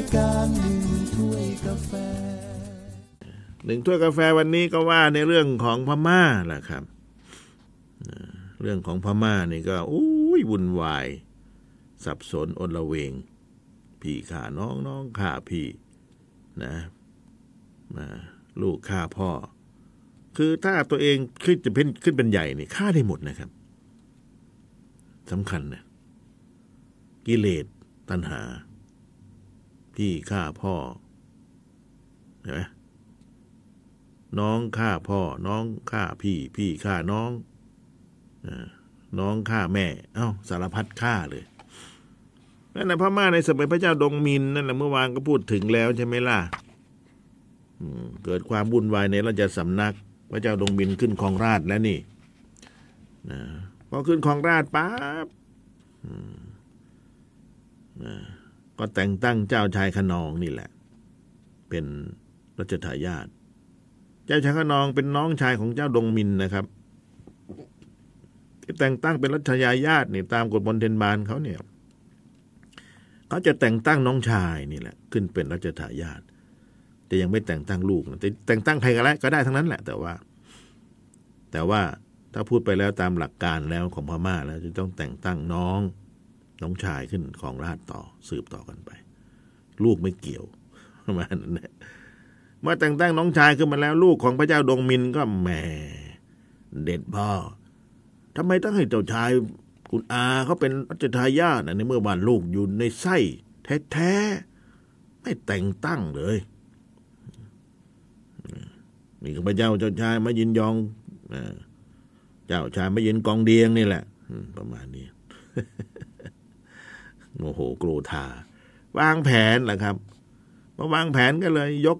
ายการหนึ่งถ้วยกาแฟหนึ่งถ้วยกาแฟวันนี้ก็ว่าในเรื่องของพม่าแหละครับ เรื่องของพม่านี่ก็อุ้ยวุ่นวาย สับสนอนละเวง พี่ฆ่าน้องน้องฆ่าพี่นะมาลูกฆ่าพ่อ คือถ้าตัวเองขึ้นจะเป็นขึ้นเป็นใหญ่นี่ฆ่าได้หมดนะครับสำคัญนะกิเลสตัณหา พี่ฆ่าพ่อเห็นไหมน้องฆ่าพ่อ น้องฆ่าพี่ พี่ฆ่าน้องน้องฆ่าแม่ เอ้า สารพัดฆ่าเลยนั่นนะพม่าในสมัยพระเจ้าดงมินนั่นแหละเมื่อวานก็พูดถึงแล้วใช่ไหมล่ะเกิดความวุ่นวายในราชสำนัก พระเจ้าดงมินขึ้นครองราชแล้วนี่พอขึ้นครองราชปั๊บ ก็แต่งตั้งเจ้าชายขนองนี่แหละ เป็นรัชทายาทเจ้าชายขนองเป็นน้องชายของเจ้าดงมินนะครับที่แต่งตั้งเป็นรัชยาญาตินี่ตามกฎมนเทนบานเขาเนี่ยเขาจะแต่งตั้งน้องชายนี่แหละ ขึ้นเป็นรัชทายาทแต่ยังไม่แต่งตั้งลูกนะแต่แต่งตั้งใครก็ได้ก็ได้ทั้งนั้นแหละ แต่ว่า แต่ว่าถ้าพูดไปแล้วตามหลักการแล้วของพม่าแล้วจะต้องแต่งตั้งน้อง น้องชายขึ้นของราชต่อสืบต่อกันไป ลูกไม่เกี่ยวประมาณนั้นแหละเมื่อแต่งตั้งน้องชายขึ้นมาแล้ว ลูกของพระเจ้าดงมินก็แหมเด็ดพ่อทำไมต้องให้เจ้าชายคุณอาเขาเป็นรัชทายาทนะในเมื่อบ้านลูกอยู่ในไส้แท้ๆไม่แต่งตั้งเลยนี่ข้าพเจ้าเจ้าชายมายินยองเจ้าชายมายินกองเดียงนี่แหละประมาณนี้ โอ้โหโกรธาวางแผนแหละครับพอวางแผนก็เลยยก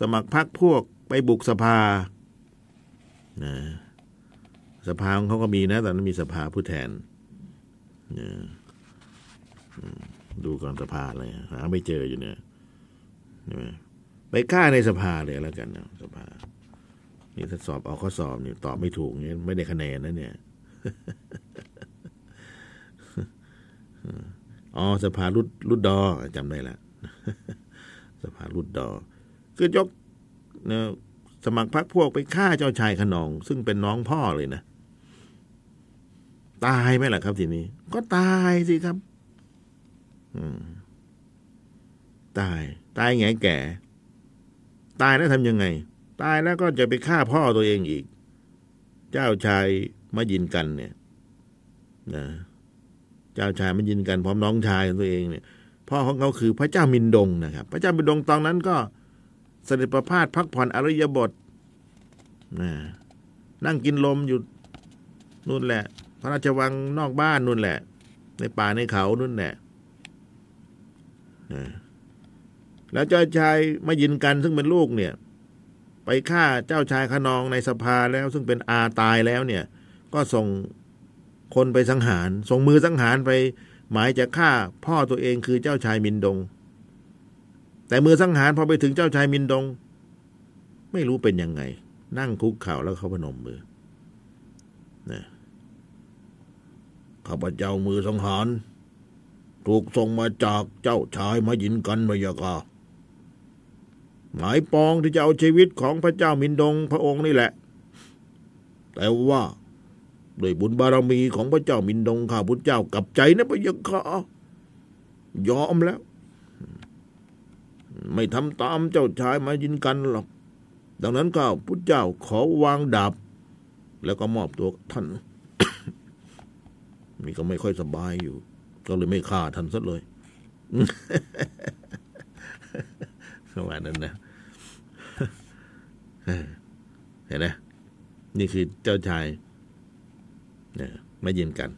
สมัครพรรคพวกไปบุกสภานะสภาของเขาก็มีนะตอนนั้นมีสภาผู้แทนนะดูก่อนสภาเลยหาไม่เจออยู่เนี่ยไปฆ่าในสภาเลยแล้วกันนะสภา นี่ถ้าสอบเอาข้อสอบนี่ตอบไม่ถูกเนี่ยไม่ได้คะแนนนะเนี่ย อ๋อสภารุดรุดดอจำได้ละสภารุดดอคือยกสมัครพรรคพวกไปฆ่าเจ้าชายขนอง ซึ่งเป็นน้องพ่อเลยนะตายไหมล่ะครับทีนี้ ก็ตายสิครับตาย ตายไงแก่ ตายแล้วทำยังไง ตายแล้วก็จะไปฆ่าพ่อตัวเองอีก เจ้าชายมายินกันเนี่ย นะ เจ้าชายมายินกันพร้อมน้องชายของตัวเองเนี่ยพ่อของเขาคือพระเจ้ามินดงนะครับ พระเจ้ามินดงตอนนั้นก็เสด็จประพาสพักผ่อนอริยบทนะนั่งกินลมอยู่นู่นแหละ พระราชวังนอกบ้านนู่นแหละ ในป่าในเขานู่นแหละนะแล้วเจ้าชายมายินกันซึ่งเป็นลูกเนี่ย ไปฆ่าเจ้าชายขนองในสภาแล้วซึ่งเป็นอาตายแล้วเนี่ย ก็ส่ง คนไปสังหารส่งมือสังหารไป หมายจะฆ่าพ่อตัวเองคือเจ้าชายมินดง แต่มือสังหารพอไปถึงเจ้าชายมินดง ไม่รู้เป็นยังไง นั่งคุกเข่าแล้วเขาพนมมือนะข้าพเจ้ามือสังหาร ถูกส่งมาจากเจ้าชายมายินกันพะยะค่ะหมายปองที่จะเอาชีวิตของพระเจ้ามินดงพระองค์นี่แหละ แต่ว่า ด้วยบุญบารมีของพระเจ้ามินดงข้าพุทธเจ้ากับใจนะพระยะค่ะยอมแล้ว ไม่ทำตามเจ้าชายมายินกันหรอก ดังนั้นข้าพุทธเจ้าขอวางดาบ แล้วก็มอบตัวท่านมีก็ไม่ค่อยสบายอยู่ ก็เลยไม่ฆ่าท่านซะเลยประมาณนั้นนะเห็นไหมนี่คือเจ้าชาย นี่ยมายินกัน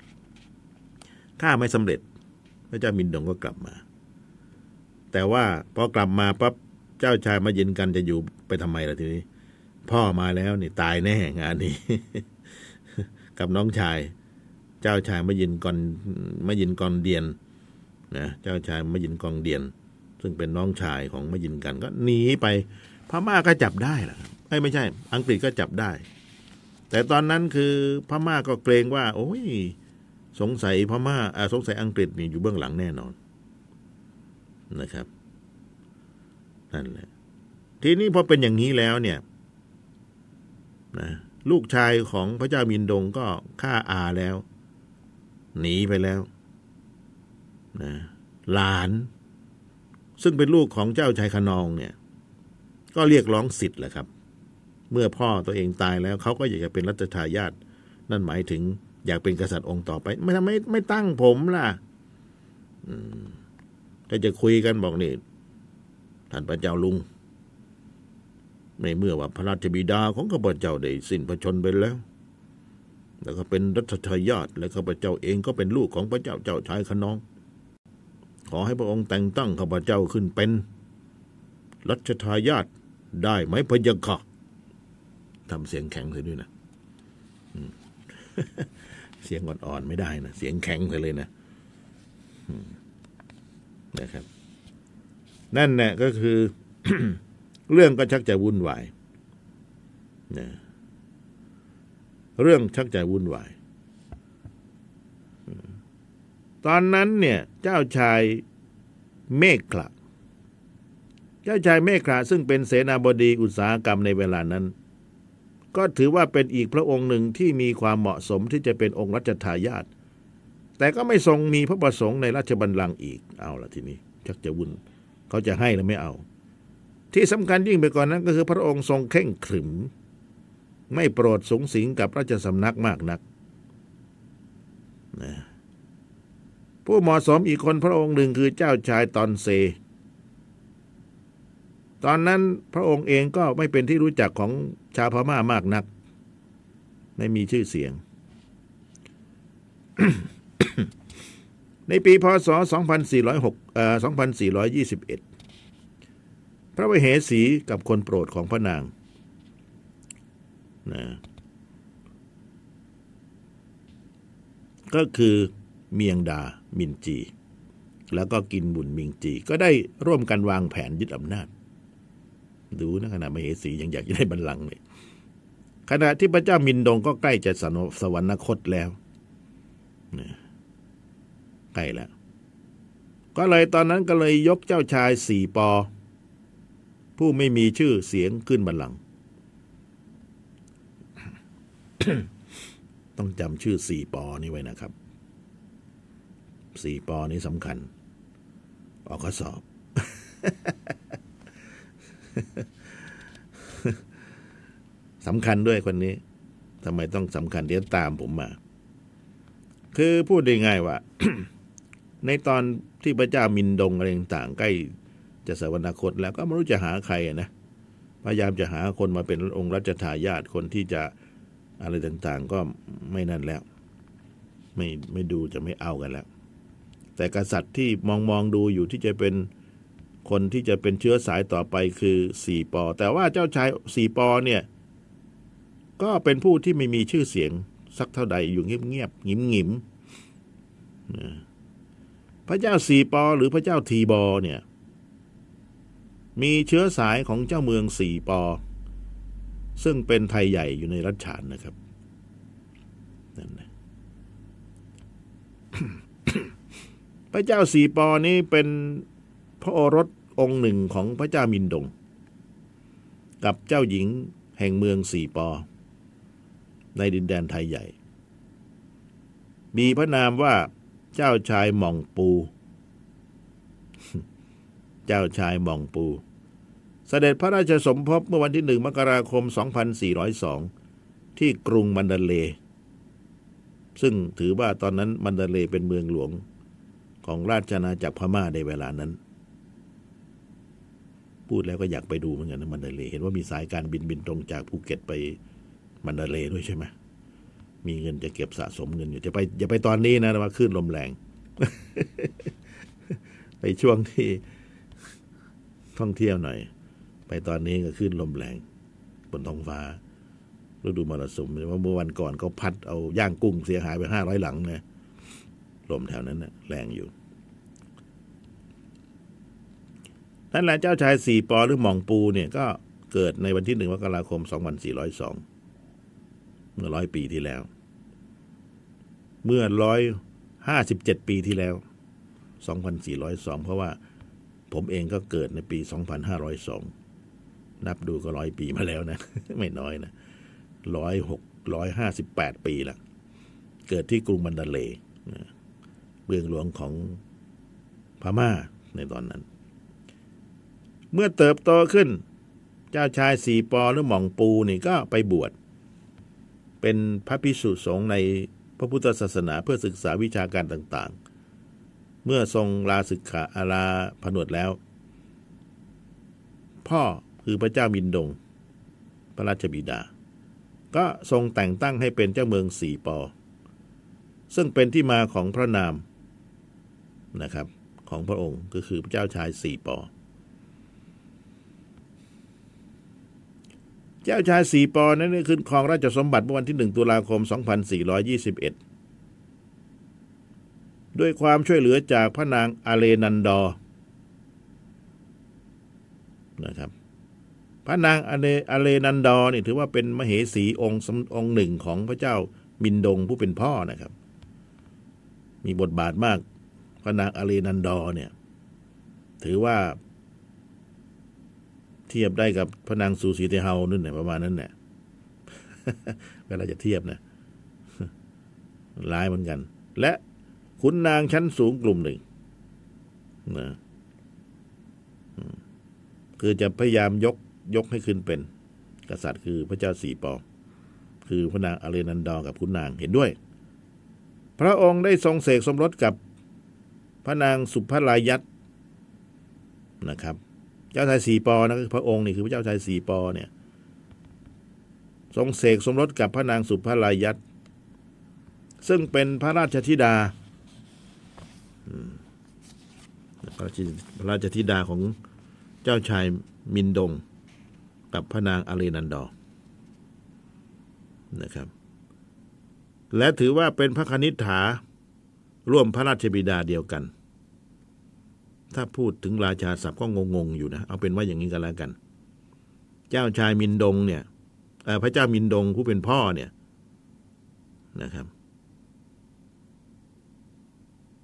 ฆ่าไม่สำเร็จ พระเจ้ามินดงก็กลับมา แต่ว่าพอกลับมาปั๊บเจ้าชายมายินกันจะอยู่ไปทำไมล่ะทีนี้ พ่อมาแล้วนี่ตายแน่งานนี้ กับน้องชาย เจ้าชายมายินกอนมายินกอนเดียนนะเจ้าชายมายินกองเดียน ซึ่งเป็นน้องชายของมายินกัน ก็หนีไปพม่าก็จับได้ล่ะไอ้ไม่ใช่ อังกฤษก็จับได้ แต่ตอนนั้นคือพม่าก็เกรงว่า โอ้ย สงสัยพม่าอ่าสงสัยอังกฤษนี่อยู่เบื้องหลังแน่นอนนะครับนั่นแหละทีนี้พอเป็นอย่างนี้แล้วเนี่ยนะลูกชายของพระเจ้ามินดงก็ฆ่าอาแล้ว หนีไปแล้วนะหลาน ซึ่งเป็นลูกของเจ้าชายขนองเนี่ย ก็เรียกร้องสิทธิ์แหละครับ เมื่อพ่อตัวเองตายแล้วเขาก็อยากจะเป็นรัชทายาทนั่นหมายถึงอยากเป็นกษัตริย์องค์ต่อไป ไม่ทำไมไม่ตั้งผมล่ะก็จะคุยกันบอกนี่ท่านพระเจ้าลุง ในเมื่อว่าพระราชบิดาของข้าพเจ้าได้สิ้นพระชนม์ไปแล้ว แล้วก็เป็นรัชทายาทและข้าพเจ้าเองก็เป็นลูกของพระเจ้าเจ้าชายขนอง ขอให้พระองค์แต่งตั้งข้าพเจ้าขึ้นเป็นรัชทายาทได้ไหมพะยะค่ะ ทำเสียงแข็งเลยด้วยนะเสียงอ่อนๆไม่ได้นะ เสียงแข็งเลยนะนะครับ นั่นแหละก็คือ เรื่องก็ชักจะวุ่นวายนะเรื่องชักจะวุ่นวาย ตอนนั้นเนี่ย เจ้าชายเมฆขละเจ้าชายเมฆขละซึ่งเป็นเสนาบดีอุตสาหกรรมในเวลานั้น ก็ถือว่าเป็นอีกพระองค์หนึ่งที่มีความเหมาะสมที่จะเป็นองค์รัชทายาทแต่ก็ไม่ทรงมีพระประสงค์ในราชบัลลังก์อีกเอาละทีนี้ชักจะวุ่นเขาจะให้หรือไม่เอา ที่สำคัญยิ่งไปกว่านนั้นก็คือพระองค์ทรงเข่งขรึม ไม่โปรดสงสิงกับราชสำนักมากนักนะผู้เหมาะสมอีกคนพระองค์หนึ่งคือเจ้าชายตอนเซ ตอนนั้นพระองค์เองก็ไม่เป็นที่รู้จักของชาวพม่ามากนัก ไม่มีชื่อเสียง ในปีพศ 2406เอ่อ2421 พระวเหสีกับคนโปรดของพระนางนะก็คือเมียงดามินจี แล้วก็กินบุญมิงจี ก็ได้ร่วมกันวางแผนยึดอำนาจ ดูนะขณะมเหสียังอยากจะได้บัลลังก์เลยขณะที่พระเจ้ามินดงก็ใกล้จะสนสวรรคตแล้วใกล้แล้ว ก็เลยตอนนั้นก็เลยยกเจ้าชายสี่ปอ ผู้ไม่มีชื่อเสียงขึ้นบัลลังก์ต้องจำชื่อสี่ปอนี้ไว้นะครับสี่ปอนี้สำคัญ ออกข้อสอบ สำคัญด้วยคนนี้ทำไมต้องสำคัญเดี๋ยวตามผมมา คือพูดได้ง่ายว่า ในตอนที่พระเจ้ามินดงอะไรต่างใกล้จะสวรรคตแล้วก็ไม่รู้จะหาใครนะพยายามจะหาคนมาเป็นองค์รัชทายาทคนที่จะอะไรต่างๆ ก็ไม่นั่นแล้ว ไม่ไม่ดูจะไม่เอากันแล้ว แต่กษัตริย์ที่มองมองดูอยู่ที่จะเป็นคนที่จะเป็นเชื้อสายต่อไปคือสี่ปอ แต่ว่าเจ้าชายสี่ปอเนี่ย ก็เป็นผู้ที่ไม่มีชื่อเสียง สักเท่าใดอยู่เงียบๆหงิมงิมๆพระเจ้าสี่ปอหรือพระเจ้าทีบอเนี่ย มีเชื้อสายของเจ้าเมืองสี่ปอ ซึ่งเป็นไทยใหญ่อยู่ในรัชฉานนะครับนั่นนะพระเจ้าสีปอนี้เป็นพระโอรสองค์หนึ่งของพระเจ้ามินดง กับเจ้าหญิงแห่งเมืองสีปอ ในดินแดนไทยใหญ่ มีพระนามว่าเจ้าชายหม่องปู เจ้าชายหม่องปู เสด็จพระราชสมภพเมื่อวันที่หนึ่งมกราคม 2402 ที่กรุงมันดาเลย์ซึ่งถือว่าตอนนั้นมันดาเลย์เป็นเมืองหลวงของราชอาณาจักรพม่าในเวลานั้น พูดแล้วก็อยากไปดูเหมือนกันนะมันดาเลย์เห็นว่ามีสายการบินบินตรงจากภูเก็ตไป มันดาเลด้วยใช่ไหมมีเงินจะเก็บสะสมเงินอยู่จะไปอย่าไปตอนนี้นะว่าคลื่นลมแรง ไปช่วงที่ท่องเที่ยวหน่อย ไปตอนนี้ก็ขึ้นลมแรง บนท้องฟ้าฤดูมรสุมว่าเมื่อวันก่อนก็พัดเอาย่างกุ้งเสียหายไปห้าร้อยหลังนะลมแถวนั้นนะแรงอยู่นั่นแหละเจ้าชายสี่ปอหรือหม่องปูเนี่ยก็เกิดในวันที่หนึ่งมกราคมสองพันสี่ร้อยสอง เมื่อร้อยปีที่แล้ว เมื่อร้อยห้าสิบเจ็ดปีที่แล้วสองพันสี่ร้อยสองเพราะว่าผมเองก็เกิดในปี2502นับดูก็ร้อยปีมาแล้วนะ ไม่น้อยนะร้อยหกร้อยห้าสิบแปดปีละเกิดที่กรุงมันดาเละเมืองหลวงของพม่าในตอนนั้น เมื่อเติบโตขึ้นเจ้าชายสีปอหรือหม่องปูนี่ก็ไปบวช เป็นพระภิกษุสงฆ์ในพระพุทธศาสนาเพื่อศึกษาวิชาการต่างๆ เมื่อทรงลาศึกขาอาลาผนวดแล้ว พ่อคือพระเจ้ามินดง พระราชบิดา ก็ทรงแต่งตั้งให้เป็นเจ้าเมืองสีปอ ซึ่งเป็นที่มาของพระนามนะครับของพระองค์ก็คือพระเจ้าชายสีปอ เจ้าชายสีปอนั้นได้ขึ้นครองราชสมบัติเมื่อวันที่1ตุลาคม 2421 ด้วยความช่วยเหลือจากพระนางอาเลนันดอนะครับพระนางอาเลอาเลนันดอนี่ถือว่าเป็นมเหสีองค์องค์หนึ่งของพระเจ้ามินดงผู้เป็นพ่อนะครับ มีบทบาทมากพระนางอาเลนันดอเนี่ย ถือว่า เทียบได้กับพระนางซูซีเทเฮานั่นแหละประมาณนั้นแหละเวลาจะเทียบนะร้ายเหมือนกัน และขุนนางชั้นสูงกลุ่มหนึ่งนะคือจะพยายามยกยกให้ขึ้นเป็น กษัตริย์คือพระเจ้าสีปองคือพระนางอเลนันดอกับขุนนางเห็นด้วย พระองค์ได้ทรงเสกสมรสกับพระนางสุภลายัตนะครับ เจ้าชายสีปอนะคือพระองค์นี่คือพระเจ้าชายสีปอเนี่ยทรงเสกสมรสกับพระนางสุภลายัตซึ่งเป็นพระราชธิดาพระราชธิดาของเจ้าชายมินดง กับพระนางอาเลนันดอนะครับ และถือว่าเป็นพระคณิษฐาร่วมพระราชบิดาเดียวกัน ถ้าพูดถึงราชาศัพท์ก็งงๆอยู่นะ เอาเป็นว่าอย่างนี้กันแล้วกัน เจ้าชายมินดงเนี่ยพระเจ้ามินดงผู้เป็นพ่อเนี่ยนะครับ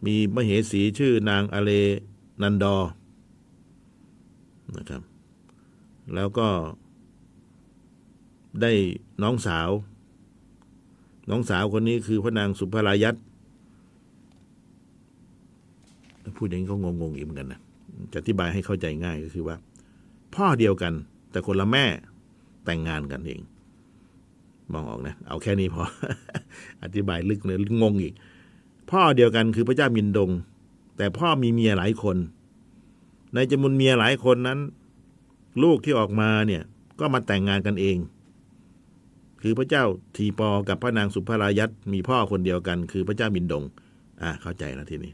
มีมเหสีชื่อนางอเลนันดอนะครับ แล้วก็ได้น้องสาว น้องสาวคนนี้คือพระนางสุภรายัต พูดอย่างนี้ก็งงๆอีกเหมือนกันนะจะอธิบายให้เข้าใจง่ายก็คือว่า พ่อเดียวกัน แต่คนละแม่แต่งงานกันเอง มองออกนะ เอาแค่นี้พอ อธิบายลึกเลยงงอีก พ่อเดียวกันคือพระเจ้ามินดง แต่พ่อมีเมียหลายคน ในจำนวนเมียหลายคนนั้น ลูกที่ออกมาเนี่ย ก็มาแต่งงานกันเอง คือพระเจ้าทีปอกับพระนางสุภรายัตมีพ่อคนเดียวกัน คือพระเจ้ามินดง อ่าเข้าใจแล้วทีนี้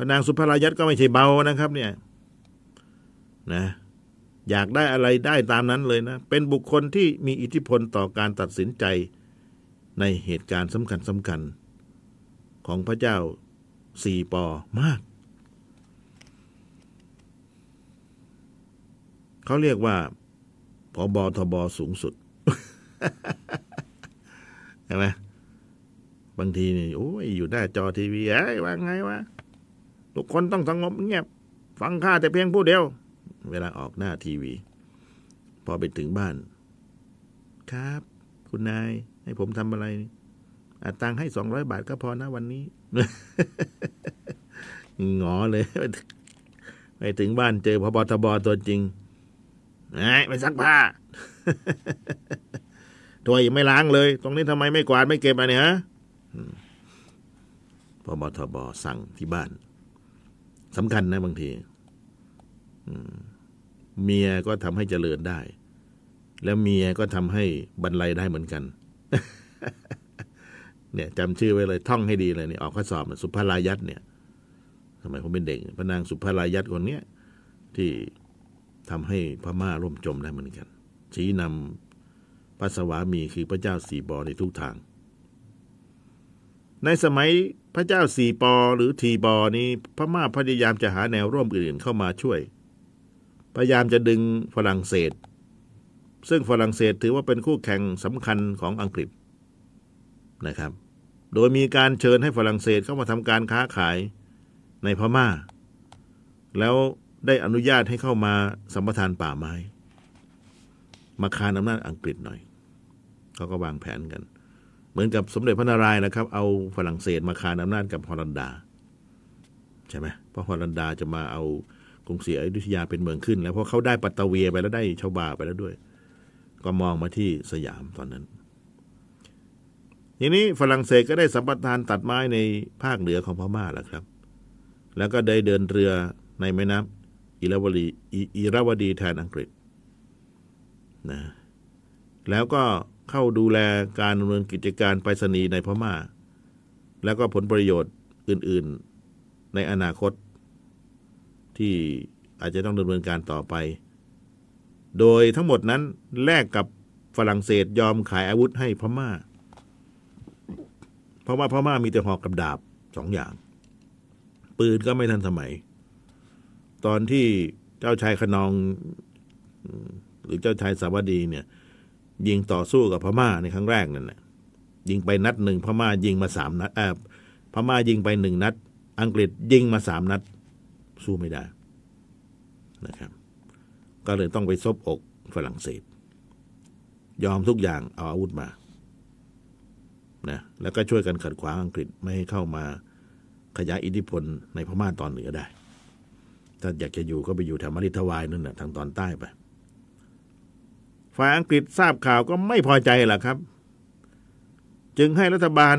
ระนางสุภรายัตก็ไม่ใช่เบานะครับ เนี่ยนะ อยากได้อะไรได้ตามนั้นเลยนะ เป็นบุคคลที่มีอิทธิพลต่อการตัดสินใจในเหตุการณ์สำคัญสำคัญ ของพระเจ้าสี่ปอมาก เขาเรียกว่าพอบอทบสูงสุดใช่ไหมบางทีนี่โอ้ยอยู่หน้าจอทีวีเอ้ว่าไงวะ ทุกคนต้องสงบเงียบ ฟังข้าแต่เพียงผู้เดียว เวลาออกหน้าทีวี พอไปถึงบ้าน ครับ คุณนาย ให้ผมทำอะไรอาตังให้สองร้อยบาทก็พอนะวันนี้หงอเลย ไปถึงบ้านเจอพบทบตัวจริงไอ้ไปซักผ้าถ้วยยังไม่ล้างเลย ตรงนี้ทำไมไม่กวาดไม่เก็บอะไรเนี่ยฮะพบทบสั่งที่บ้าน สำคัญนะบางทีเมียก็ทำให้เจริญได้ แล้วเมียก็ทำให้บรรลัยได้เหมือนกัน เนี่ยจำชื่อไว้เลย ท่องให้ดีเลยเนี่ยออกข้อสอบสุภารายัตเนี่ยสมัยผมเป็นเด็กพระนางสุภารายัตคนเนี้ยที่ทำให้พม่าร่มจมได้เหมือนกัน ชี้นำพระสวามีคือพระเจ้าสีบอในทุกทาง ในสมัย พระเจ้าสีปอหรือทีบอนี้พม่าพยายามจะหาแนวร่วมอื่นเข้ามาช่วย พยายามจะดึงฝรั่งเศส ซึ่งฝรั่งเศสถือว่าเป็นคู่แข่งสำคัญของอังกฤษนะครับ โดยมีการเชิญให้ฝรั่งเศสเข้ามาทำการค้าขายในพม่า แล้วได้อนุญาตให้เข้ามาสัมปทานป่าไม้ มาคานอำนาจอังกฤษหน่อย เขาก็วางแผนกัน เหมือนกับสมเด็จพระนารายณ์นะครับ เอาฝรั่งเศสมาคานอำนาจกับฮอลันดาใช่ไหมเพราะฮอลันดาจะมาเอากรุงศรีอยุธยาเป็นเมืองขึ้น แล้วเพราะเขาได้ปัตตเวียไปแล้วได้ชาวบาไปแล้วด้วย ก็มองมาที่สยามตอนนั้น ทีนี้ฝรั่งเศสก็ได้สัมปทานตัดไม้ในภาคเหนือของพม่าแหละครับ แล้วก็ได้เดินเรือในแม่น้ำอิราวดีอิอิราวดีแทนอังกฤษนะแล้วก็ เข้าดูแลการดำเนินกิจการไปรษณีย์ในพม่า แล้วก็ผลประโยชน์อื่น ๆ ในอนาคต ที่อาจจะต้องดำเนินการต่อไป โดยทั้งหมดนั้นแลกกับฝรั่งเศสยอมขายอาวุธให้พม่า เพราะว่าพม่ามีแต่หอกกับดาบสองอย่าง ปืนก็ไม่ทันสมัย ตอนที่เจ้าชายขนอง หรือเจ้าชายสาวดีเนี่ย ยิงต่อสู้กับพม่าในครั้งแรกนั่นแหละยิงไปนัดหนึ่งพม่ายิงมาสามนัดเออพม่ายิงไปหนึ่งนัด อังกฤษยิงมาสามนัด สู้ไม่ได้นะครับ ก็เลยต้องไปซบอกฝรั่งเศส ยอมทุกอย่างเอาอาวุธมานะแล้วก็ช่วยกันขัดขวางอังกฤษไม่ให้เข้ามาขยายอิทธิพลในพม่าตอนเหนือได้ ถ้าอยากจะอยู่ก็ไปอยู่แถวมาริทวายนั่นนะทางตอนใต้ไป ฝ่ายอังกฤษทราบข่าวก็ไม่พอใจแหละครับ จึงให้รัฐบาล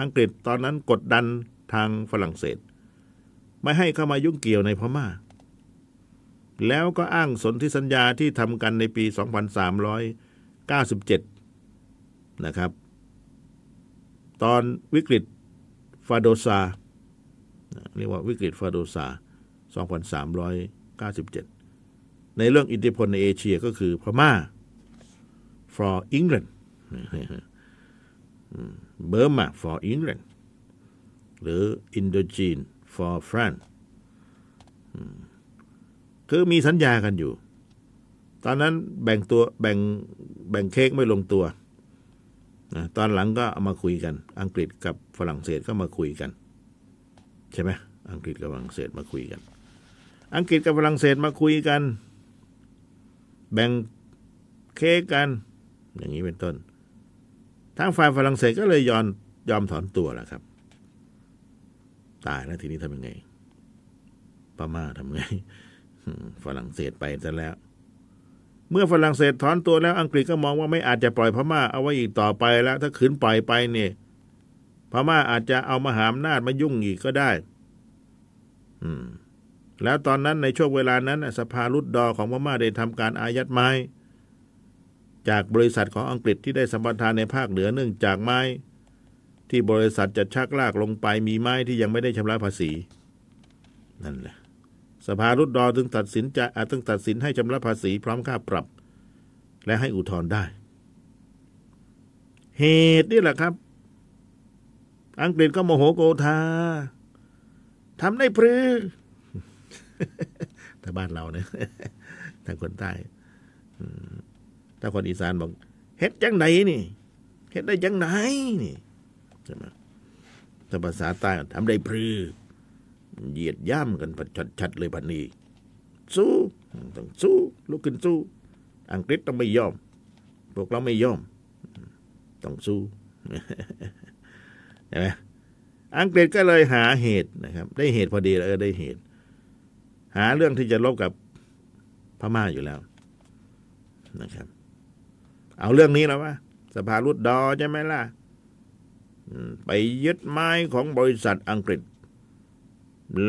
อังกฤษตอนนั้นกดดันทางฝรั่งเศส ไม่ให้เข้ามายุ่งเกี่ยวในพม่า แล้วก็อ้างสนธิสัญญาที่ทำกันในปี 2397 นะครับ ตอนวิกฤตฟาโดซาเรียกว่าวิกฤตฟาโดซา 2397 ในเรื่องอิทธิพลในเอเชียก็คือพม่า for England เบอร์มา for England หรืออินโดจีน for France คือมีสัญญากันอยู่ ตอนนั้นแบ่งตัวแบ่งแบ่งเค้กไม่ลงตัว ตอนหลังก็เอามาคุยกัน อังกฤษกับฝรั่งเศสก็มาคุยกัน ใช่ไหมอังกฤษกับฝรั่งเศสมาคุยกัน อังกฤษกับฝรั่งเศสมาคุยกัน แบ่งเค้กกัน อย่างนี้เป็นต้น ทางฝ่ายฝรั่งเศสก็เลยยอมยอมถอนตัวแหละครับ ตายแล้วทีนี้ทำยังไงพม่าทำไงฝรั่งเศสไปซะแล้ว เมื่อฝรั่งเศสถอนตัวแล้วอังกฤษก็มองว่าไม่อาจจะปล่อยพม่าเอาไว้อีกต่อไปแล้ว ถ้าขืนปล่อยไปเนี่ยพม่าอาจจะเอามาหาอำนาจมายุ่งอีกก็ได้ อืม แล้วตอนนั้นในช่วงเวลานั้นสภารุดดอของพม่าได้ทำการอายัดไม้ จากบริษัทของอังกฤษที่ได้สัมปทานในภาคเหนือเนื่องจากไม้ ที่บริษัทจะชักลากลงไปมีไม้ที่ยังไม่ได้ชำระภาษี นั่นแหละสภารุดดอจึงตัดสินจะอาจต้องตัดสินให้ชำระภาษีพร้อมค่าปรับ และให้อุทธรณ์ได้ เหตุนี่แหละครับ อังกฤษก็โมโหโกธาทำได้พรือ ถ้าบ้านเราเนี่ยทางคนใต้ถ้าคนอีสานบอกเฮ็ดจังไหนนี่เฮ็ดได้จังไหนนี่ใช่ไหมถ้าภาษาใต้ทำได้พรือเหยียดย่ำกันชัดๆเลยพันนี้ สู้ต้องสู้ลุกขึ้นสู้ อังกฤษต้องไม่ยอม พวกเราไม่ยอม ต้องสู้เห็นไหมอังกฤษก็เลยหาเหตุนะครับ ได้เหตุพอดีแล้วได้เหตุ หาเรื่องที่จะลบกับพม่าอยู่แล้วนะครับ เอาเรื่องนี้แล้วว่าสภารุดดอใช่ไหมล่ะไปยึดไม้ของบริษัทอังกฤษ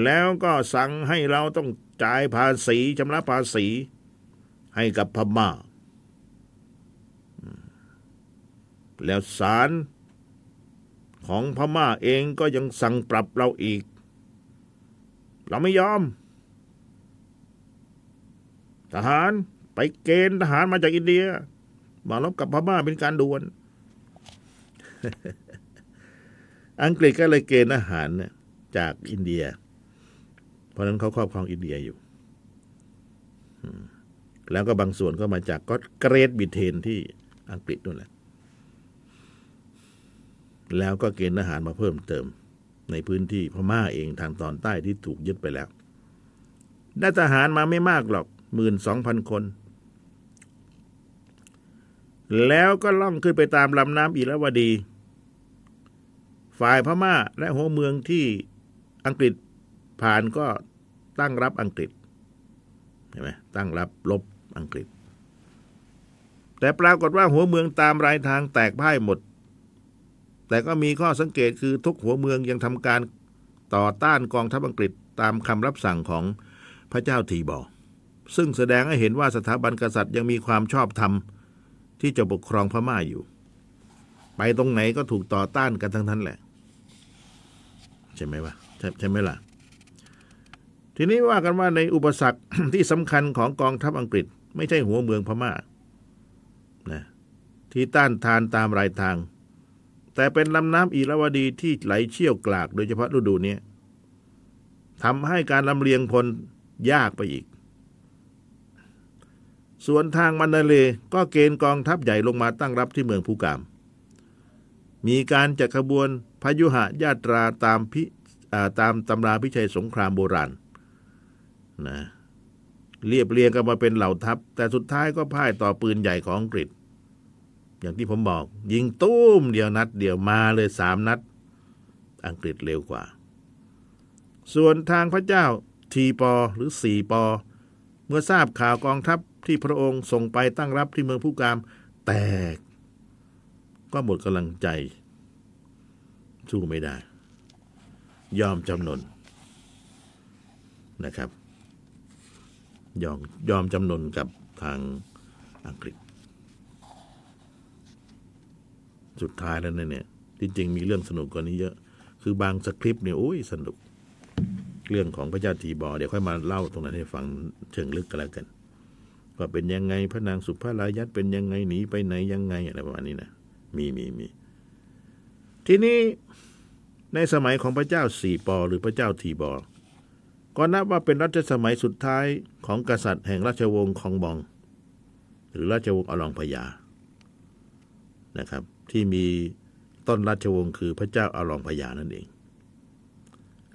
แล้วก็สั่งให้เราต้องจ่ายภาษีชำระภาษีให้กับพม่า แล้วศาลของพม่าเองก็ยังสั่งปรับเราอีก เราไม่ยอม ทหารไปเกณฑ์ทหารมาจากอินเดีย มาลบกับพม่าเป็นการด่วน อังกฤษก็เลยเกณฑ์ทหารจากอินเดีย เพราะนั้นเขาครอบครองอินเดียอยู่ แล้วก็บางส่วนก็มาจากก็เกรดบิเทนที่อังกฤษนู่นแหละ แล้วก็เกณฑ์ทหารมาเพิ่มเติม ในพื้นที่พม่าเองทางตอนใต้ที่ถูกยึดไปแล้ว ได้ทหารมาไม่มากหรอก หมื่นสองพันคน แล้วก็ล่องขึ้นไปตามลำน้ำอิรวดี ฝ่ายพม่าและหัวเมืองที่อังกฤษผ่านก็ตั้งรับอังกฤษเห็นไหมตั้งรับลบอังกฤษ แต่ปรากฏว่าหัวเมืองตามรายทางแตกพ่ายหมด แต่ก็มีข้อสังเกตคือทุกหัวเมืองยังทำการต่อต้านกองทัพอังกฤษตามคำรับสั่งของพระเจ้าทีบอร์ ซึ่งแสดงให้เห็นว่าสถาบันกษัตริย์ยังมีความชอบธรรมที่จะปกครองพม่าอยู่ ไปตรงไหนก็ถูกต่อต้านกันทั้งนั้นแหละ ใช่ไหมวะใช่ใช่ไหมล่ะ ทีนี้ว่ากันว่าในอุปสรรคที่สำคัญของกองทัพอังกฤษ ไม่ใช่หัวเมืองพม่านะที่ต้านทานตามรายทาง แต่เป็นลำน้ำอีราวดีที่ไหลเชี่ยวกลาก โดยเฉพาะฤดูนี้ทำให้การลำเลียงพลยากไปอีก ส่วนทางมันาเลก็เกณฑ์กองทัพใหญ่ลงมาตั้งรับที่เมืองภูกาม มีการจัดขบวนพยุหะญาตราตามพิตามตำราพิชัยสงครามโบราณนะเรียบเรียงกันมาเป็นเหล่าทัพ แต่สุดท้ายก็พ่ายต่อปืนใหญ่ของอังกฤษ อย่างที่ผมบอก ยิงตุ้มเดียวนัด เดียวมาเลยสามนัด อังกฤษเร็วกว่า ส่วนทางพระเจ้าทีปอหรือสี่ปอ เมื่อทราบข่าวกองทัพ ที่พระองค์ส่งไปตั้งรับที่เมืองผู้กาม แตก ก็หมดกำลังใจ สู้ไม่ได้ ยอมจำนนนะครับ ยอมยอมจำนนกับทางอังกฤษ สุดท้ายแล้วเนี่ยจริงๆมีเรื่องสนุกกว่านี้เยอะ คือบางสคริปต์เนี่ยโอ้ยสนุก เรื่องของพระเจ้าทีบอ เดี๋ยวค่อยมาเล่าตรงนั้นให้ฟังเชิงลึกกันแล้วกัน ว่าเป็นยังไงพระนางสุภารายัตเป็นยังไงหนีไปไหนยังไงอะไรประมาณนี้นะมีมีมีทีนี้ในสมัยของพระเจ้าสี่ปอหรือพระเจ้าทีบอก็นับว่าเป็นรัชสมัยสุดท้ายของกษัตริย์แห่งราชวงศ์คองบอง หรือราชวงศ์อลองพยานะครับ ที่มีต้นราชวงศ์คือพระเจ้าอลองพยานั่นเอง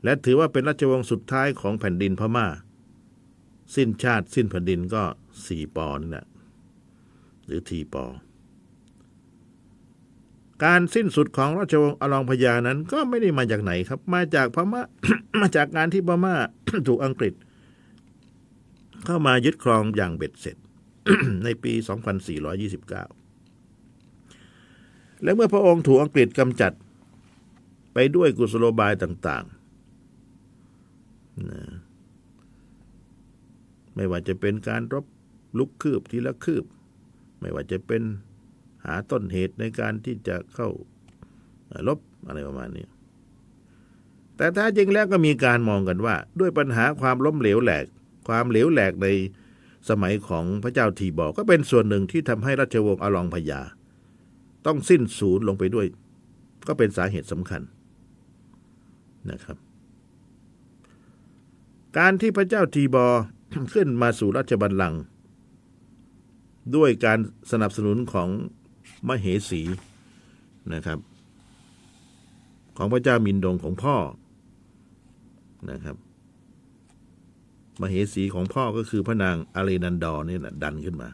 และถือว่าเป็นราชวงศ์สุดท้ายของแผ่นดินพม่า สิ้นชาติสิ้นแผ่นดินก็ สี่ปอนี่แหละหรือทีปอ การสิ้นสุดของราชวงศ์อลองพญานั้น ก็ไม่ได้มาจากไหนครับ มาจากพม่ามาจากการที่พม่าถูกอังกฤษ เข้ามายึดครองอย่างเบ็ดเสร็จ ในปี 2429 และเมื่อพระองค์ถูกอังกฤษกำจัดไปด้วยกุศโลบายต่างๆนะไม่ว่าจะเป็นการรบ ลุกคืบทีละคืบ ไม่ว่าจะเป็นหาต้นเหตุในการที่จะเข้าลบอะไรประมาณนี้ แต่ถ้าจริงแล้วก็มีการมองกันว่า ด้วยปัญหาความล้มเหลวแหลก ความเหลวแหลกในสมัยของพระเจ้าทีบอก็เป็นส่วนหนึ่งที่ทำให้ราชวงศ์อลองพญาต้องสิ้นสูญลงไปด้วย ก็เป็นสาเหตุสำคัญนะครับ การที่พระเจ้าทีบอขึ้นมาสู่ราชบัลลังก์ ด้วยการสนับสนุนของมเหสีนะครับ ของพระเจ้ามินดงของพ่อนะครับ มเหสีของพ่อก็คือพระนางอาเลนันดอร์นี่แหละดันขึ้นมา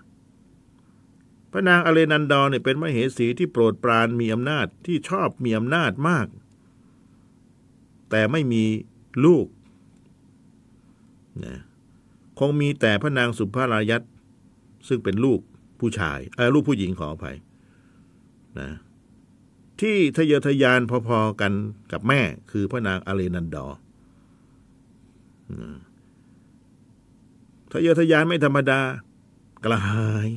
พระนางอาเลนันดอเนี่ยเป็นมเหสีที่โปรดปรานมีอำนาจที่ชอบมีอำนาจมาก แต่ไม่มีลูกนะคงมีแต่พระนางสุภารายัต ซึ่งเป็นลูกผู้ชายเออลูกผู้หญิงขออภัยนะที่ทะเยอทะยานพอๆกันกับแม่คือพระนางอเลนันดอทะเยอทะยานไม่ธรรมดากระหาย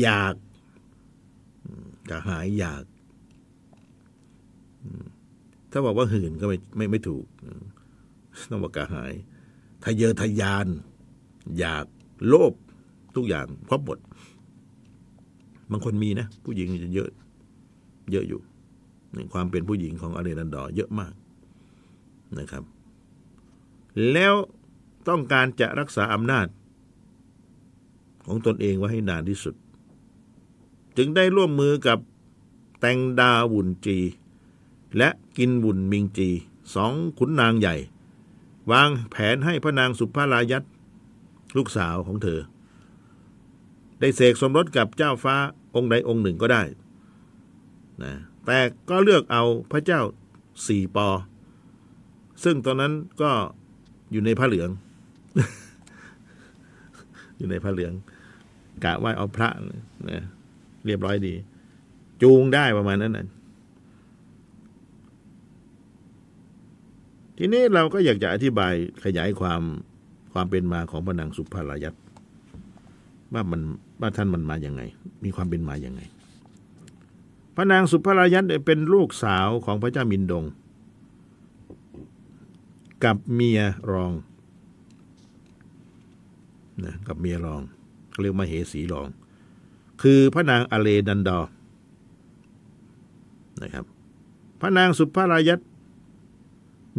อยากกระหายอยากถ้าบอกว่าหื่นก็ไม่ไม่ไม่ถูกต้องบอกกระหาย ทะเยอทะยาน อยากโลภทุกอย่างครบหมดบางคนมีนะ ผู้หญิงจะเยอะ เยอะอยู่ในความเป็นผู้หญิงของอเรนันดอเยอะมากนะครับ แล้วต้องการจะรักษาอำนาจ ของตนเองไว้ให้นานที่สุด จึงได้ร่วมมือกับแตงดาวุ่นจี และกินบุญมิงจีสองขุนนางใหญ่ วางแผนให้พระนางสุภารายัตลูกสาวของเธอ ได้เสกสมรสกับเจ้าฟ้าองค์ใดองค์หนึ่งก็ได้นะแต่ก็เลือกเอาพระเจ้าสี่ปอ ซึ่งตอนนั้นก็อยู่ในผ้าเหลือง อยู่ในผ้าเหลือง กะว่าเอาพระนะเรียบร้อยดี จูงได้ประมาณนั้นนะ ทีนี้เราก็อยากจะอธิบายขยายความความเป็นมาของพระนางสุภารายัตว่ามันว่าท่านมันมาอย่างไง มีความเป็นมาอย่างไง พระนางสุภารายัตเป็นลูกสาวของพระเจ้ามินดง กับเมียรองนะกับเมียรองเขาเรียกมาเหสีรอง คือพระนางอเลดันดอนะครับ พระนางสุภารายัต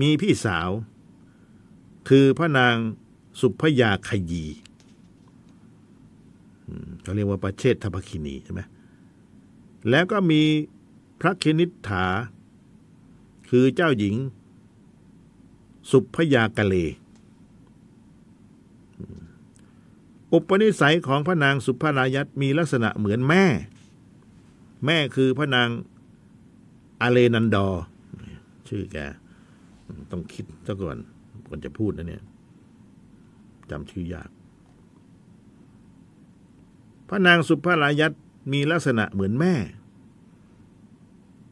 มีพี่สาว คือพระนางสุพยาขยีเขาเรียกว่าประเชษทพคินีใช่ไหมแล้วก็มีพระคณิษฐา คือเจ้าหญิง สุพยากะเล อุปนิสัยของพระนางสุภรายัตมีลักษณะเหมือนแม่ แม่คือพระนางอาเลนันดอร์ชื่อแก ต้องคิดซะก่อนก่อนจะพูดนะเนี่ยจำชื่อยาก พระนางสุภารายัตมีลักษณะเหมือนแม่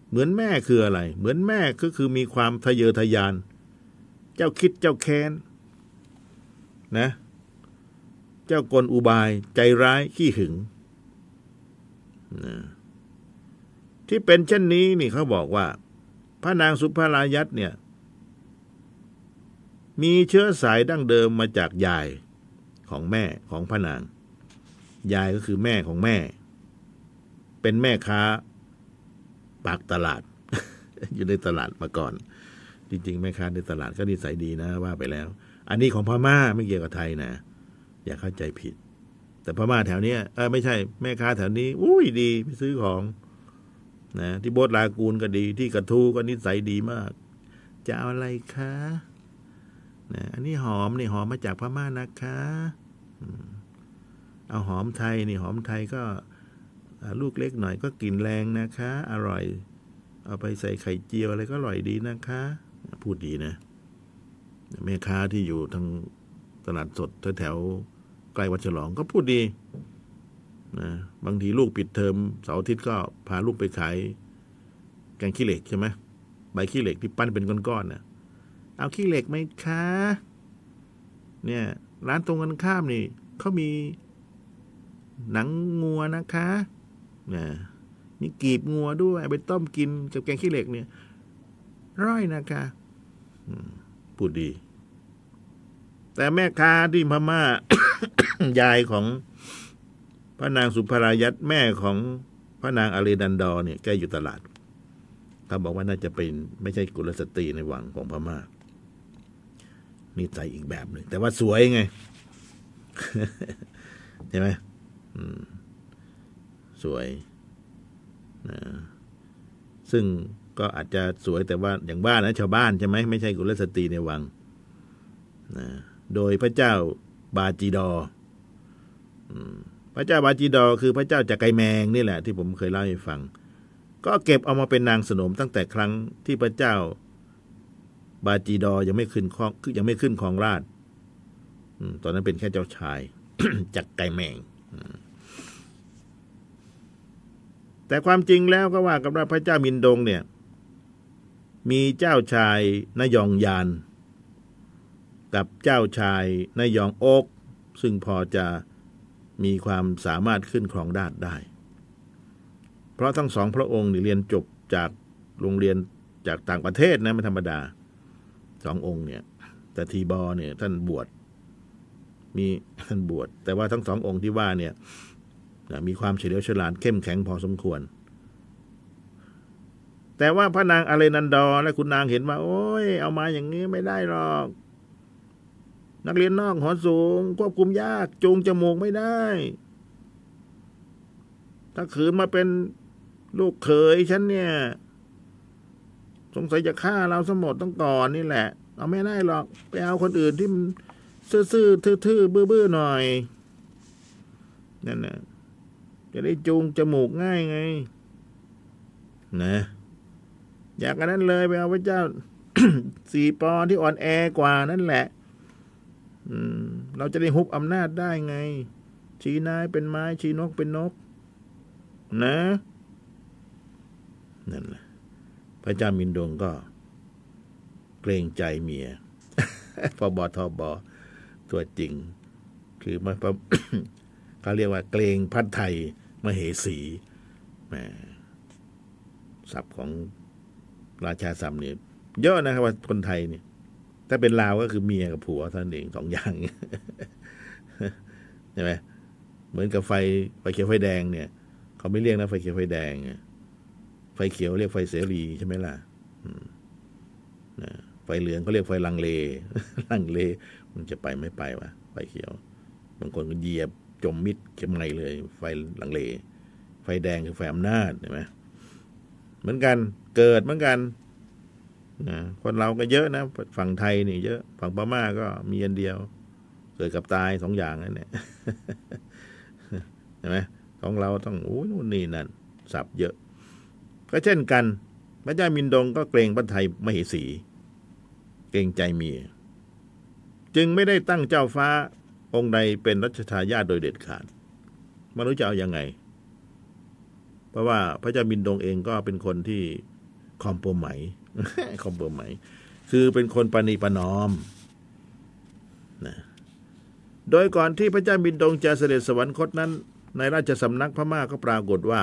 เหมือนแม่คืออะไร เหมือนแม่ก็คือมีความทะเยอทะยาน เจ้าคิดเจ้าแค้น นะ เจ้ากลอุบาย ใจร้ายขี้หึงนะที่เป็นเช่นนี้นี่เขาบอกว่า พระนางสุภารายัตเนี่ย มีเชื้อสายดั้งเดิมมาจากยายของแม่ของพระนาง ยายก็คือแม่ของแม่ เป็นแม่ค้า ปากตลาด อยู่ในตลาดมาก่อน จริง ๆ แม่ค้าในตลาดก็นิสัยดีนะว่าไปแล้ว อันนี้ของพม่าไม่เกี่ยวกับไทยนะ อย่าเข้าใจผิด แต่พม่าแถวเนี้ยเออไม่ใช่แม่ค้าแถวนี้ อุ้ยดีไปซื้อของนะที่โบสลากูลก็ดีที่กระทูก็นิสัยดีมาก จะเอาอะไรคะ นะอันนี้หอมนี่หอมมาจากพม่านะคะเอาหอมไทยนี่หอมไทยก็ลูกเล็กหน่อยก็กลิ่นแรงนะคะ อร่อย เอาไปใส่ไข่เจียวอะไรก็อร่อยดีนะคะ พูดดีนะแม่ค้าที่อยู่ทางตลาดสดแถวใกล้วัดฉลองก็พูดดีนะบางทีลูกปิดเทอมเสาร์อาทิตย์ก็พาลูกไปขายแกงขี้เหล็กใช่ไหมใบขี้เหล็กที่ปั้นเป็นก้อนๆนะ่ะ เอาขี้เหล็กไหมคะ เนี่ยร้านตรงกันข้ามนี่เขามีหนังงัวนะคะนะมีกีบงัวด้วยไปต้มกินกับแกงขี้เหล็กเนี่ยร้อยนะคะพูดดี แต่แม่ค้าที่พม่ายายของพระนางสุภรายัตแม่ของพระนางอารีดันดอเนี่ยแกอยู่ตลาดเขาบอกว่าน่าจะเป็นไม่ใช่กุลสตรีในหวังของพม่า นิสัยอีกแบบหนึ่งแต่ว่าสวยไงใช่ไหมสวยนะซึ่งก็อาจจะสวยแต่ว่าอย่างบ้านนะชาวบ้านใช่ไหมไม่ใช่กุลสตรีในวังนะโดยพระเจ้าบาจีดอพระเจ้าบาจีดอ คือพระเจ้าจากไกแมงนี่แหละที่ผมเคยเล่าให้ฟัง ก็เก็บเอามาเป็นนางสนมตั้งแต่ครั้งที่พระเจ้า บาจีดอยังไม่ขึ้นคองคือยังไม่ขึ้นครองราชตอนนั้นเป็นแค่เจ้าชาย จากไก่แมงแต่ความจริงแล้วก็ว่ากับพระเจ้ามินดงเนี่ย มีเจ้าชายนยองยาน กับเจ้าชายนยองโอกซึ่งพอจะมีความสามารถขึ้นครองราชได้ เพราะทั้งสองพระองค์นี่เรียนจบจากโรงเรียนจากต่างประเทศนะไม่ธรรมดา สององค์เนี่ย แต่ทีบอเนี่ย ท่านบวชมีท่านบวชแต่ว่าทั้งสององค์ที่ว่าเนี่ยมีความเฉลียวฉลาดเข้มแข็งพอสมควร แต่ว่าพระนางอเลนันดอและคุณนางเห็นว่า โอ้ย เอามาอย่างนี้ไม่ได้หรอก นักเรียนนอกหอสูง ควบคุมยากจูงจมูกไม่ได้ ถ้าขืนมาเป็นลูกเขยฉันเนี่ย สงสัยจะฆ่าเราสมหมดต้องก่อนนี่แหละ เอาไม่ได้หรอก ไปเอาคนอื่นที่มันซื่อๆทื่อๆบื้อๆหน่อย นั่นนะจะได้จูงจมูกง่ายไง นะ อยากกันนั้นเลยไปเอาพระเจ้าสี่ปอที่อ่อนแอกว่านั่นแหละ อืม เราจะได้ฮุบอำนาจได้ไง ชี้นายเป็นไม้ ชี้นกเป็นนก นะ นั่นแหละ พระเจ้ามินดงก็เกรงใจเมียพอบอทอบอตัวจริง คือมาเขาเรียกว่าเกรงพัดไทยมเหสีแหมศัพท์ของราชาศัพท์เนี่ยเยอะนะครับว่าคนไทยเนี่ย ถ้าเป็นลาวก็คือเมียกับผัวท่านเองสองอย่างใช่ไหมเหมือนกับไฟไฟเขียวไฟแดงเนี่ย เขาไม่เรียกนะไฟเขียวไฟแดง เขียวเรียกไฟเสรีใช่ไหมล่ะไฟเหลืองเขาเรียกไฟลังเล ลังเล มันจะไปไม่ไปวะไฟเขียว บางคนก็เหยียบจมมิดเข็มไงเลย ไฟลังเล ไฟแดงคือไฟอำนาจเห็นไหมเหมือนกันเกิดเหมือนกันนะคนเราก็เยอะนะ ฝั่งไทยนี่เยอะ ฝั่งพม่าก็มีอันเดียว เกิดกับตายสองอย่างนั่นแหละเห็นไหมของเราต้องโอ้นู่นนี่นั่นสับเยอะ ก็เช่นกัน พระเจ้ามินดงก็เกรงพระไทยมเหสี เกรงใจเมียจึงไม่ได้ตั้งเจ้าฟ้าองค์ใดเป็นรัชทายาทโดยเด็ดขาดไม่รู้จะเอาอยัางไง เพราะว่าพระเจ้ามินดงเองก็เป็นคนที่คอมโพไหมคอมโพไหม คือเป็นคนปณีประนอมนะโดยก่อนที่พระเจ้ามินดงจะเสด็จสวรรคตนั้น ในราชสำนักพม่าก็ปรากฏว่า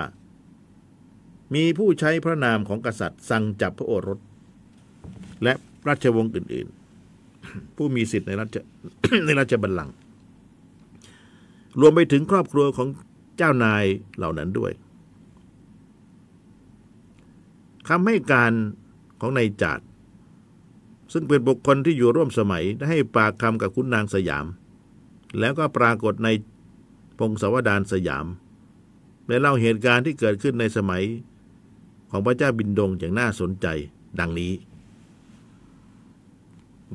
มีผู้ใช้พระนามของกษัตริย์สั่งจับพระโอรส และราชวงศ์อื่น ๆ ผู้มีสิทธิ์ในราชในราชบัลลังก์รวมไปถึงครอบครัวของเจ้านายเหล่านั้นด้วยคำให้การของนายจาดซึ่งเป็นบุคคลที่อยู่ร่วมสมัยได้ให้ปากคำกับคุณนางสยาม แล้วก็ปรากฏในพงศาวดารสยามและเล่าเหตุการณ์ที่เกิดขึ้นในสมัย ของพระเจ้าบินดงอย่างน่าสนใจดังนี้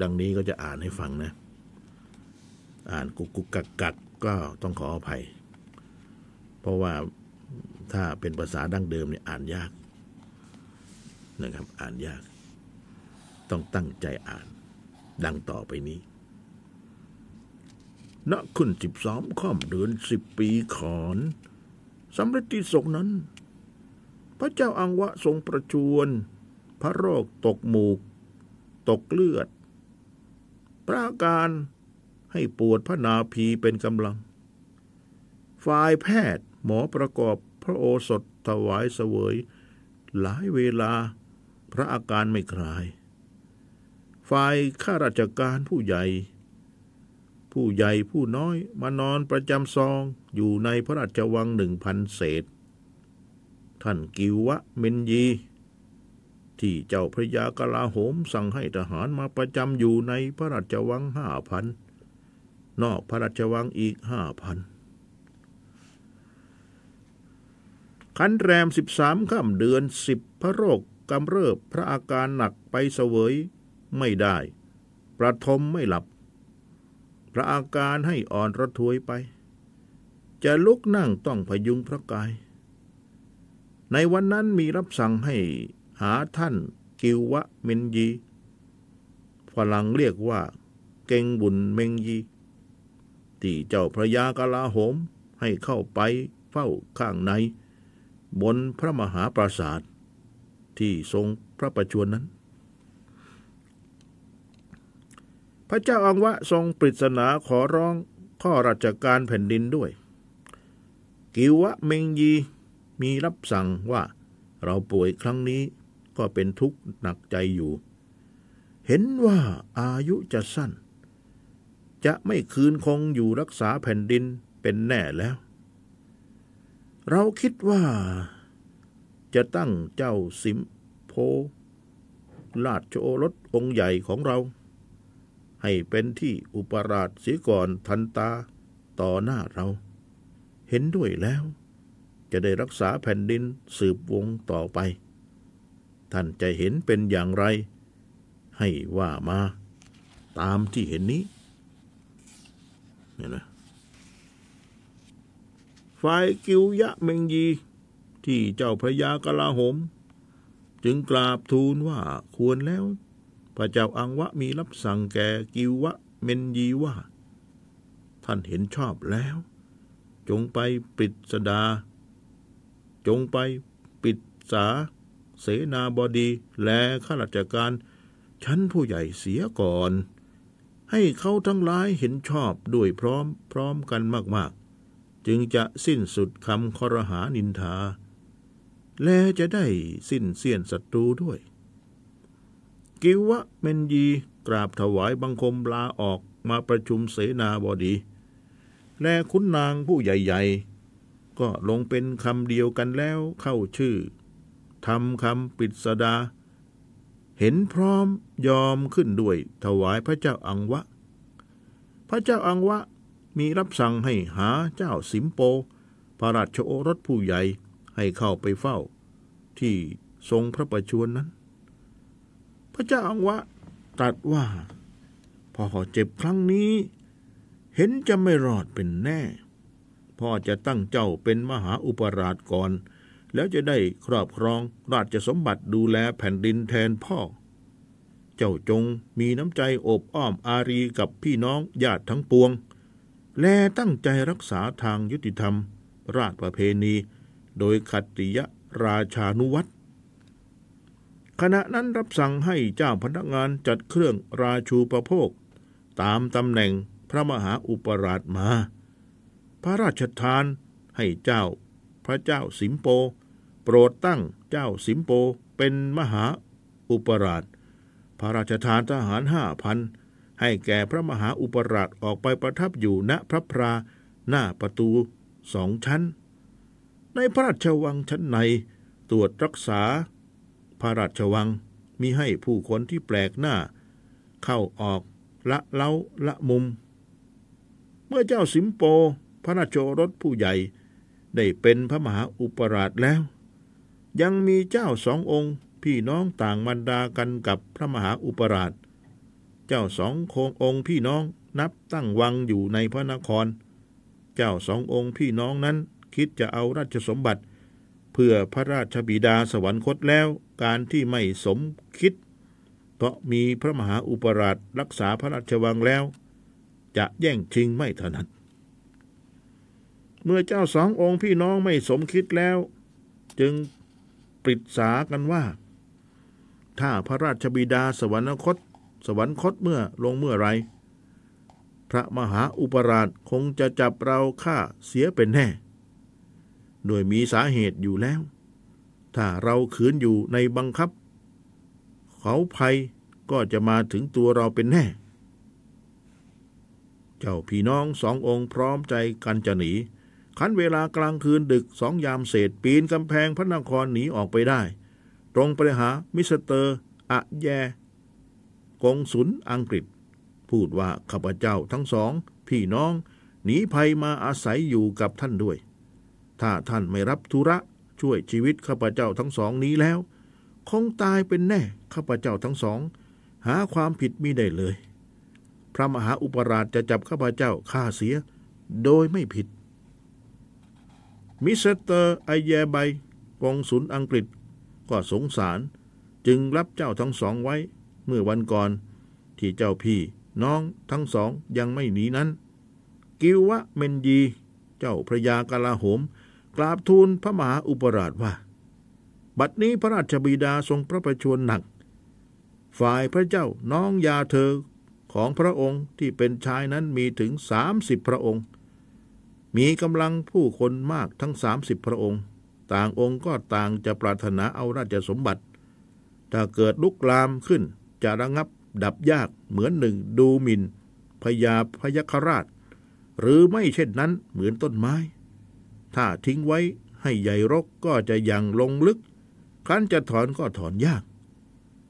ดังนี้ก็จะอ่านให้ฟังนะ อ่านกุกกุกกักกักก็ต้องขออภัย เพราะว่าถ้าเป็นภาษาดั้งเดิมเนี่ยอ่านยากนะครับ อ่านยาก ต้องตั้งใจอ่าน ดังต่อไปนี้ณขึ้นสิบสามข้ามเดือนสิบปีขอนสำเร็จที่ศกนั้น ระเจ้าอังวะทรงประชวน พระโรคตกหมูก ตกเลือดปราการให้ปวดพระนาภีเป็นกำลัง ฝ่ายแพทย์หมอประกอบพระโอสถถวายเสวย หลายเวลาพระอาการไม่คลาย ฝ่ายข้าราชการผู้ใหญ่ ผู้ใหญ่ผู้น้อยมานอนประจำซองอยู่ในพระราชวังหนึ่งพันเศษ ท่านกิวะเมนยี ที่เจ้าพระยากลาโหมสั่งให้ทหารมาประจำอยู่ในพระราชวังห้าพัน นอกพระราชวังอีกห้าพันขันแรมสิบสามค่ำเดือนสิบพระโรคกำเริบพระอาการหนักไปเสวยไม่ได้ ประทมไม่หลับ พระอาการให้อ่อนระทวยไป จะลุกนั่งต้องพยุงพระกาย ในวันนั้นมีรับสั่งให้หาท่านกิววะเมนยีฝรั่งเรียกว่า เก่งบุญเมงยีที่เจ้าพระยากลาโหมให้เข้าไปเฝ้าข้างใน บนพระมหาปราสาท ที่ทรงพระประชวรนั้น พระเจ้าอังวะทรงปริศนาขอร้องข้อราชการแผ่นดินด้วย กิวะเมงยี มีรับสั่งว่าเราป่วยครั้งนี้ก็เป็นทุกข์หนักใจอยู่ เห็นว่าอายุจะสั้น จะไม่คืนคงอยู่รักษาแผ่นดินเป็นแน่แล้ว เราคิดว่าจะตั้งเจ้าสิมโพราชโอรสองค์ใหญ่ของเรา ให้เป็นที่อุปราชเสียก่อนทันตาต่อหน้าเรา เห็นด้วยแล้ว จะได้รักษาแผ่นดินสืบวงต่อไป ท่านจะเห็นเป็นอย่างไร ให้ว่ามาตามที่เห็นนี้เนี่ยนะฝ่ายกิวยะเมงยีที่เจ้าพระยากลาโหม จึงกราบทูลว่าควรแล้ว พระเจ้าอังวะมีรับสั่งแก่กิวะเมนยีว่า ท่านเห็นชอบแล้ว จงไปปิดสดา จงไปปิดสาเสนาบดีและข้าราชการชั้นผู้ใหญ่เสียก่อน ให้เขาทั้งหลายเห็นชอบด้วยพร้อมพร้อมกันมากๆ จึงจะสิ้นสุดคำคอรหานินทา และจะได้สิ้นเสียนศัตรูด้วย กิวะเมนยีกราบถวายบังคมลาออกมาประชุมเสนาบดี และคุณนางผู้ใหญ่ๆ ก็ลงเป็นคำเดียวกันแล้วเข้าชื่อทำคำปริศดา เห็นพร้อมยอมขึ้นด้วยถวายพระเจ้าอังวะ พระเจ้าอังวะมีรับสั่งให้หาเจ้าสิมโป พระราชโอรสผู้ใหญ่ให้เข้าไปเฝ้า ที่ทรงพระประชวรนั้น พระเจ้าอังวะตรัสว่า พอเจ็บครั้งนี้ เห็นจะไม่รอดเป็นแน่ พ่อจะตั้งเจ้าเป็นมหาอุปราชก่อน แล้วจะได้ครอบครองราชสมบัติดูแลแผ่นดินแทนพ่อ เจ้าจงมีน้ำใจอบอ้อมอารีกับพี่น้องญาติทั้งปวง และตั้งใจรักษาทางยุติธรรม ราชประเพณี โดยขัตติยราชานุวัตรขณะนั้นรับสั่งให้เจ้าพนักงานจัดเครื่องราชูประโภค ตามตำแหน่งพระมหาอุปราชมา พระราชทานให้เจ้า พระเจ้าสิมโป โปรดตั้งเจ้าสิมโปเป็นมหาอุปราช พระราชทานทหารห้าพันให้แก่พระมหาอุปราชออกไปประทับอยู่ณพระพราหน้าประตูสองชั้น ในพระราชวังชั้นในตรวจรักษา พระราชวังมีให้ผู้คนที่แปลกหน้า เข้าออกละเล้าละมุม เมื่อเจ้าสิมโป พระราชโอรสผู้ใหญ่ ได้เป็นพระมหาอุปราชแล้ว ยังมีเจ้าสององค์พี่น้องต่างมันดากันกับพระมหาอุปราช เจ้าสองโคงองค์พี่น้องนับตั้งวังอยู่ในพระนคร เจ้าสององค์พี่น้องนั้นคิดจะเอาราชสมบัติ เพื่อพระราชบิดาสวรรคตแล้วการที่ไม่สมคิด เพราะมีพระมหาอุปราชรักษาพระราชวังแล้ว จะแย่งชิงไม่ถนัด เมื่อเจ้าสององค์พี่น้องไม่สมคิดแล้ว จึงปรึกษากันว่า ถ้าพระราชบิดาสวรรคต สวรรคตเมื่อลงเมื่อไร พระมหาอุปราชคงจะจับเราฆ่าเสียเป็นแน่ โดยมีสาเหตุอยู่แล้ว ถ้าเราขืนอยู่ในบังคับ เขาภัยก็จะมาถึงตัวเราเป็นแน่ เจ้าพี่น้องสององค์พร้อมใจกันจะหนี ขันเวลากลางคืนดึกสองยามเศษปีนกำแพงพระนครหนีออกไปได้ ตรงไปหามิสเตอร์อะแย กงสุนอังกฤษ พูดว่าข้าพเจ้าทั้งสอง พี่น้อง หนีภัยมาอาศัยอยู่กับท่านด้วย ถ้าท่านไม่รับธุระช่วยชีวิตข้าพเจ้าทั้งสองนี้แล้ว คงตายเป็นแน่ข้าพเจ้าทั้งสอง หาความผิดมิได้เลย พระมหาอุปราชจะจับข้าพเจ้าฆ่าเสีย โดยไม่ผิด มิสเตอร์ไอแยไบกองสุนอังกฤษ ก็สงสาร จึงรับเจ้าทั้งสองไว้ เมื่อวันก่อน ที่เจ้าพี่น้องทั้งสองยังไม่หนีนั้น กิวะเมนยี เจ้าพระยากลาโหม กราบทูลพระมหาอุปราชว่า บัดนี้พระราชบิดาทรงพระประชวรหนัก ฝ่ายพระเจ้าน้องยาเธอของพระองค์ที่เป็นชายนั้นมีถึงสามสิบพระองค์ มีกำลังผู้คนมากทั้งสามสิบพระองค์ ต่างองค์ก็ต่างจะปรารถนาเอาราชสมบัติ ถ้าเกิดลุกลามขึ้นจะระงับดับยากเหมือนหนึ่งดูหมินพญาพยคราช หรือไม่เช่นนั้นเหมือนต้นไม้ ถ้าทิ้งไว้ให้ใหญ่รกก็จะยังลงลึก ครั้นจะถอนก็ถอนยาก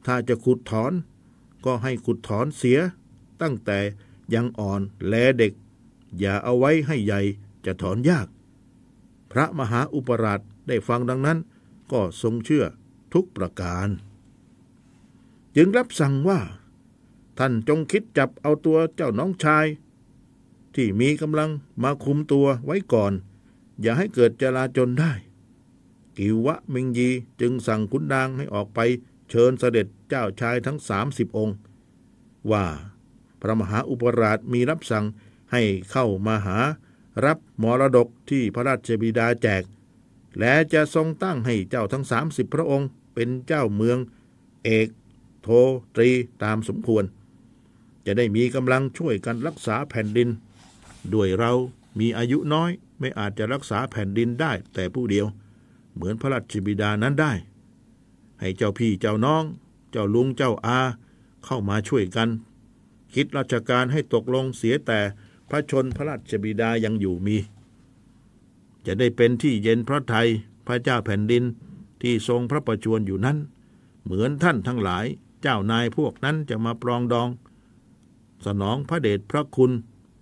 ถ้าจะขุดถอนก็ให้ขุดถอนเสีย ตั้งแต่ยังอ่อนแลเด็ก อย่าเอาไว้ให้ใหญ่ จะถอนยาก พระมหาอุปราชได้ฟังดังนั้น ก็ทรงเชื่อทุกประการ จึงรับสั่งว่า ท่านจงคิดจับเอาตัวเจ้าน้องชาย ที่มีกำลังมาคุมตัวไว้ก่อน อย่าให้เกิดจลาจลได้ กิวะมิงยีจึงสั่งขุนนางให้ออกไปเชิญเสด็จเจ้าชายทั้งสามสิบองค์ ว่าพระมหาอุปราชมีรับสั่งให้เข้ามาหา รับมรดกที่พระราชบิดาแจก และจะทรงตั้งให้เจ้าทั้งสามสิบพระองค์ เป็นเจ้าเมือง เอก โทตรีตามสมควร จะได้มีกำลังช่วยกันรักษาแผ่นดิน ด้วยเรามีอายุน้อยไม่อาจจะรักษาแผ่นดินได้แต่ผู้เดียว เหมือนพระราชบิดานั้นได้ ให้เจ้าพี่เจ้าน้อง เจ้าลุงเจ้าอา เข้ามาช่วยกัน คิดราชการให้ตกลงเสียแต่ พระชนพระราชบิดายังอยู่มี จะได้เป็นที่เย็นพระไทยพระเจ้าแผ่นดินที่ทรงพระประชวรอยู่นั้น เหมือนท่านทั้งหลายเจ้านายพวกนั้นจะมาปรองดอง สนองพระเดชพระคุณ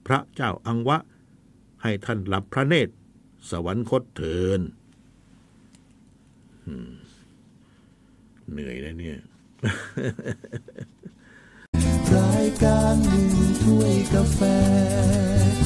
พระเจ้าอังวะ ให้ท่านหลับพระเนตร สวรรคตเถินเหนื่อยนะเนี่ย การหนึ่งถ้วยกาแฟ